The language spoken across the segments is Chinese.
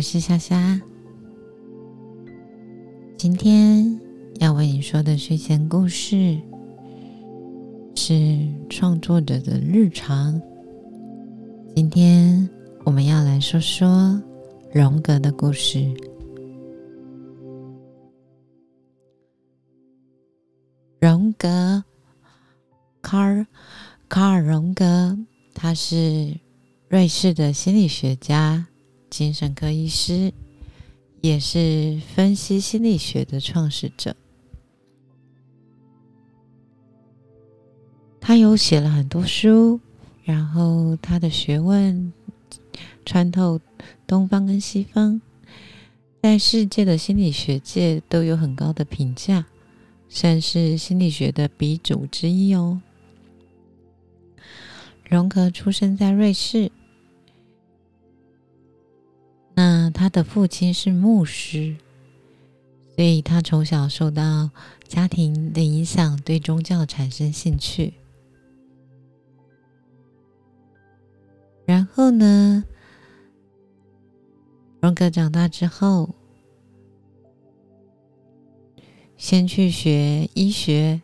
我是夏夏。今天要为你说的睡前故事是创作者的日常。今天我们要来说说荣格的故事。荣格，卡尔，卡尔·荣格，他是瑞士的心理学家、精神科医师，也是分析心理学的创始者。他有写了很多书，然后他的学问穿透东方跟西方，在世界的心理学界都有很高的评价。算是心理学的鼻祖之一哦。荣格出生在瑞士，他的父亲是牧师，所以他从小受到家庭的影响，对宗教产生兴趣。然后呢，荣格长大之后。先去学医学，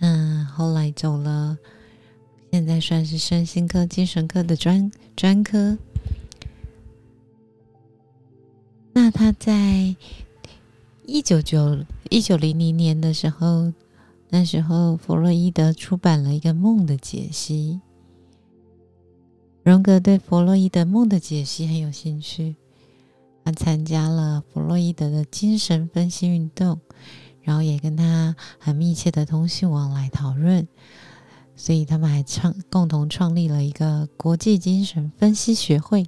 嗯，后来走了，现在算是身心科、精神科的专专科。他在一九九一九零零年的时候，那时候弗洛伊德出版了一个梦的解析。荣格对弗洛伊德梦的解析很有兴趣，他参加了弗洛伊德的精神分析运动。然后也跟他很密切的通讯往来讨论，所以他们还创共同创立了一个国际精神分析学会。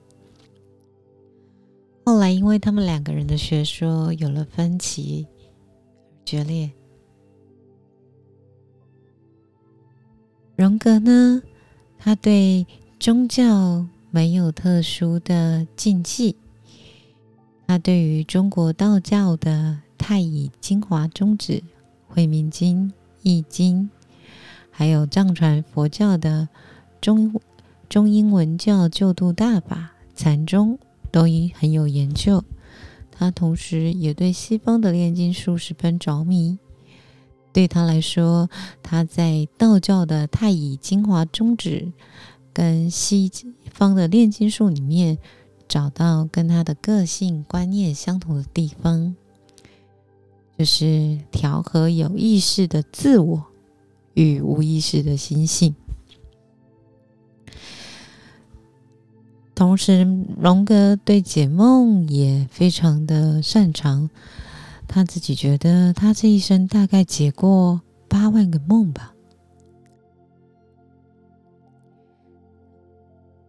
后来因为他们两个人的学说有了分歧，决裂。荣格呢，他对宗教没有特殊的禁忌，他对于中国道教的。太乙精华宗旨、慧明经、易经，还有藏传佛教的中中英文教救度大法禅宗，都已很有研究。他同时也对西方的炼金术十分着迷。对他来说，他在道教的太乙精华宗旨跟西方的炼金术里面，找到跟他的个性观念相同的地方。就是调和有意识的自我与无意识的心性。同时，荣格对解梦也非常的擅长。他自己觉得，他这一生大概解过八万个梦吧。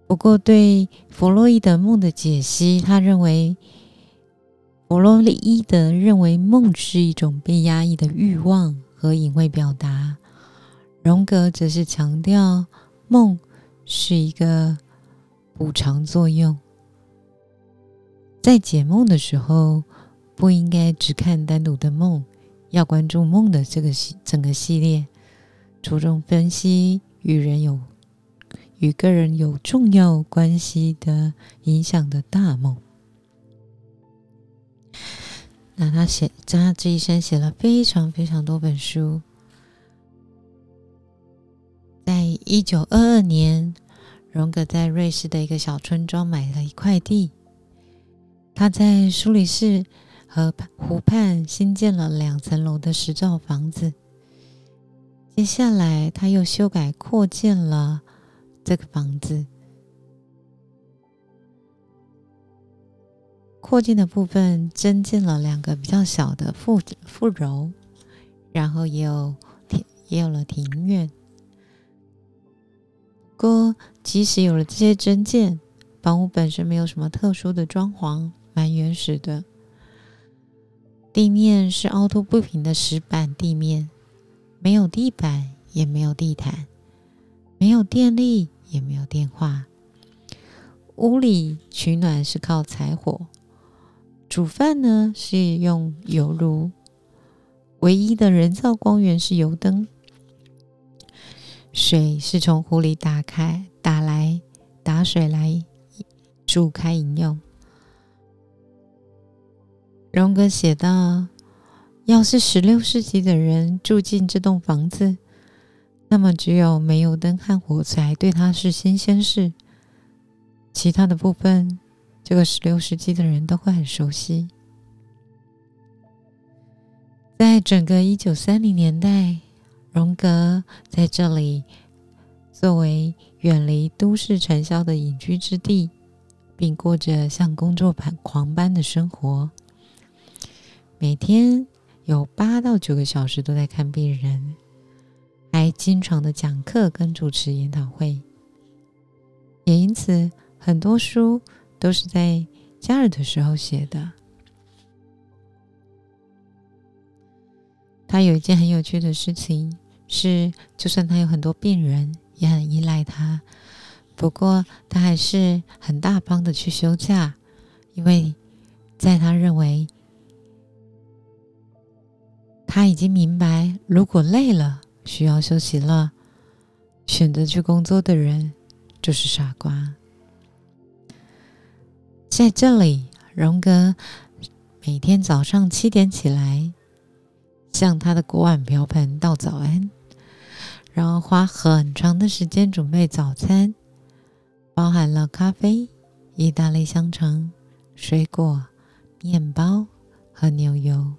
不过，对弗洛伊德梦的解析，他认为。弗洛伊德认为梦是一种被压抑的欲望和隐晦表达，荣格则是强调梦是一个补偿作用。在解梦的时候，不应该只看单独的梦，要关注梦的这个系整个系列，着重分析与人有与个人有重要关系的影响的大梦。那他写，他这一生写了非常非常多本书。在一九二二年，荣格在瑞士的一个小村庄买了一块地，他在苏黎世和湖畔新建了两层楼的石造房子。接下来，他又修改扩建了这个房子。扩建的部分增建了两个比较小的副副楼，然后也有庭，也有了庭院。不过，即使有了这些增建，房屋本身没有什么特殊的装潢，蛮原始的。地面是凹凸不平的石板地面，没有地板，也没有地毯，没有电力，也没有电话。屋里取暖是靠柴火。煮饭呢是用油炉，唯一的人造光源是油灯。水是从湖里打开打来打水来煮开饮用。荣格写道：“要是十六世纪的人住进这栋房子，那么只有煤油灯和火柴对他是新鲜事，其他的部分，这个十六世纪的人都会很熟悉。”在整个一九三零年代，荣格在这里作为远离都市尘嚣的隐居之地，并过着像工作狂般的生活。每天有八到九个小时都在看病人，还经常的讲课跟主持研讨会。也因此，很多书都是在假日的时候写的。他有一件很有趣的事情，是就算他有很多病人，也很依赖他，不过他还是很大方的去休假，因为在他认为他已经明白，如果累了需要休息了，选择去工作的人就是傻瓜。在这里，荣格每天早上七点起来。向他的锅碗瓢盆道早安，然后花很长的时间准备早餐，包含了咖啡、意大利香肠、水果、面包和牛油。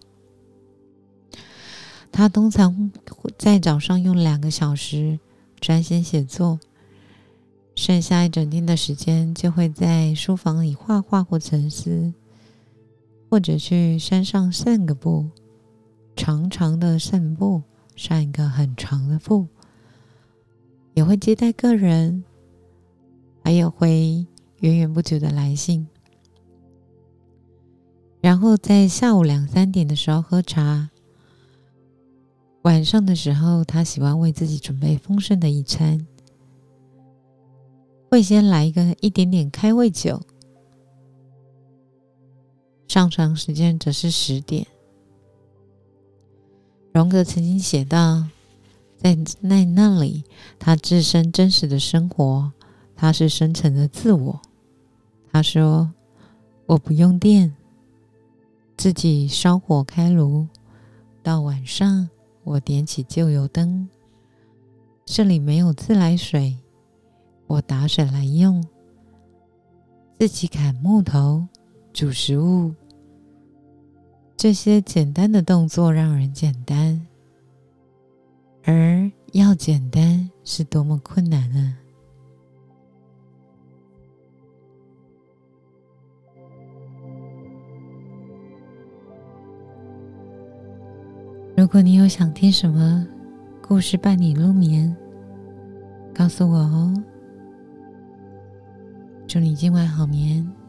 他通常在早上用两个小时专心写作，剩下一整天的时间就会在书房里画画或沉思，或者去山上散个步。长长的散步，上一个很长的步，也会接待客人，还有回源源不绝的来信。然后在下午两三点的时候喝茶，晚上的时候他喜欢为自己准备丰盛的一餐，会先来一个一点点开胃酒，上床时间则是十点。荣格曾经写道：“在那那里，他自身真实的生活，他是深层的自我。他说：‘我不用电，自己烧火开炉。到晚上，我点起旧油灯。这里没有自来水，我打水来用。自己砍木头，煮食物。’”这些简单的动作让人简单，而要简单是多么困难啊！如果你有想听什么故事伴你入眠，告诉我哦。祝你今晚好眠。